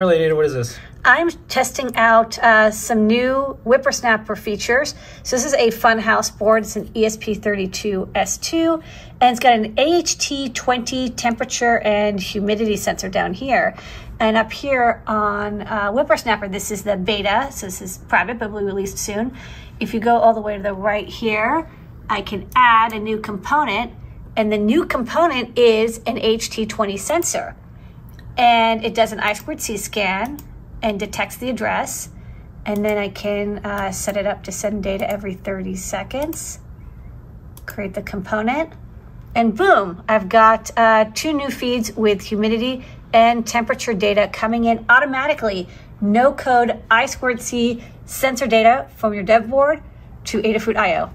Related, what is this? I'm testing out uh, some new WipperSnapper features. So this is a Funhouse board. It's an ESP32S2, and it's got an AHT20 temperature and humidity sensor down here. And up here on uh, WipperSnapper, this is the beta. So this is private, but will be released soon. If you go all the way to the right here, I can add a new component, and the new component is an HT20 sensor and it does an I squared C scan and detects the address. And then I can uh, set it up to send data every 30 seconds, create the component, and boom, I've got uh, two new feeds with humidity and temperature data coming in automatically. No code I squared C sensor data from your dev board to Adafruit IO.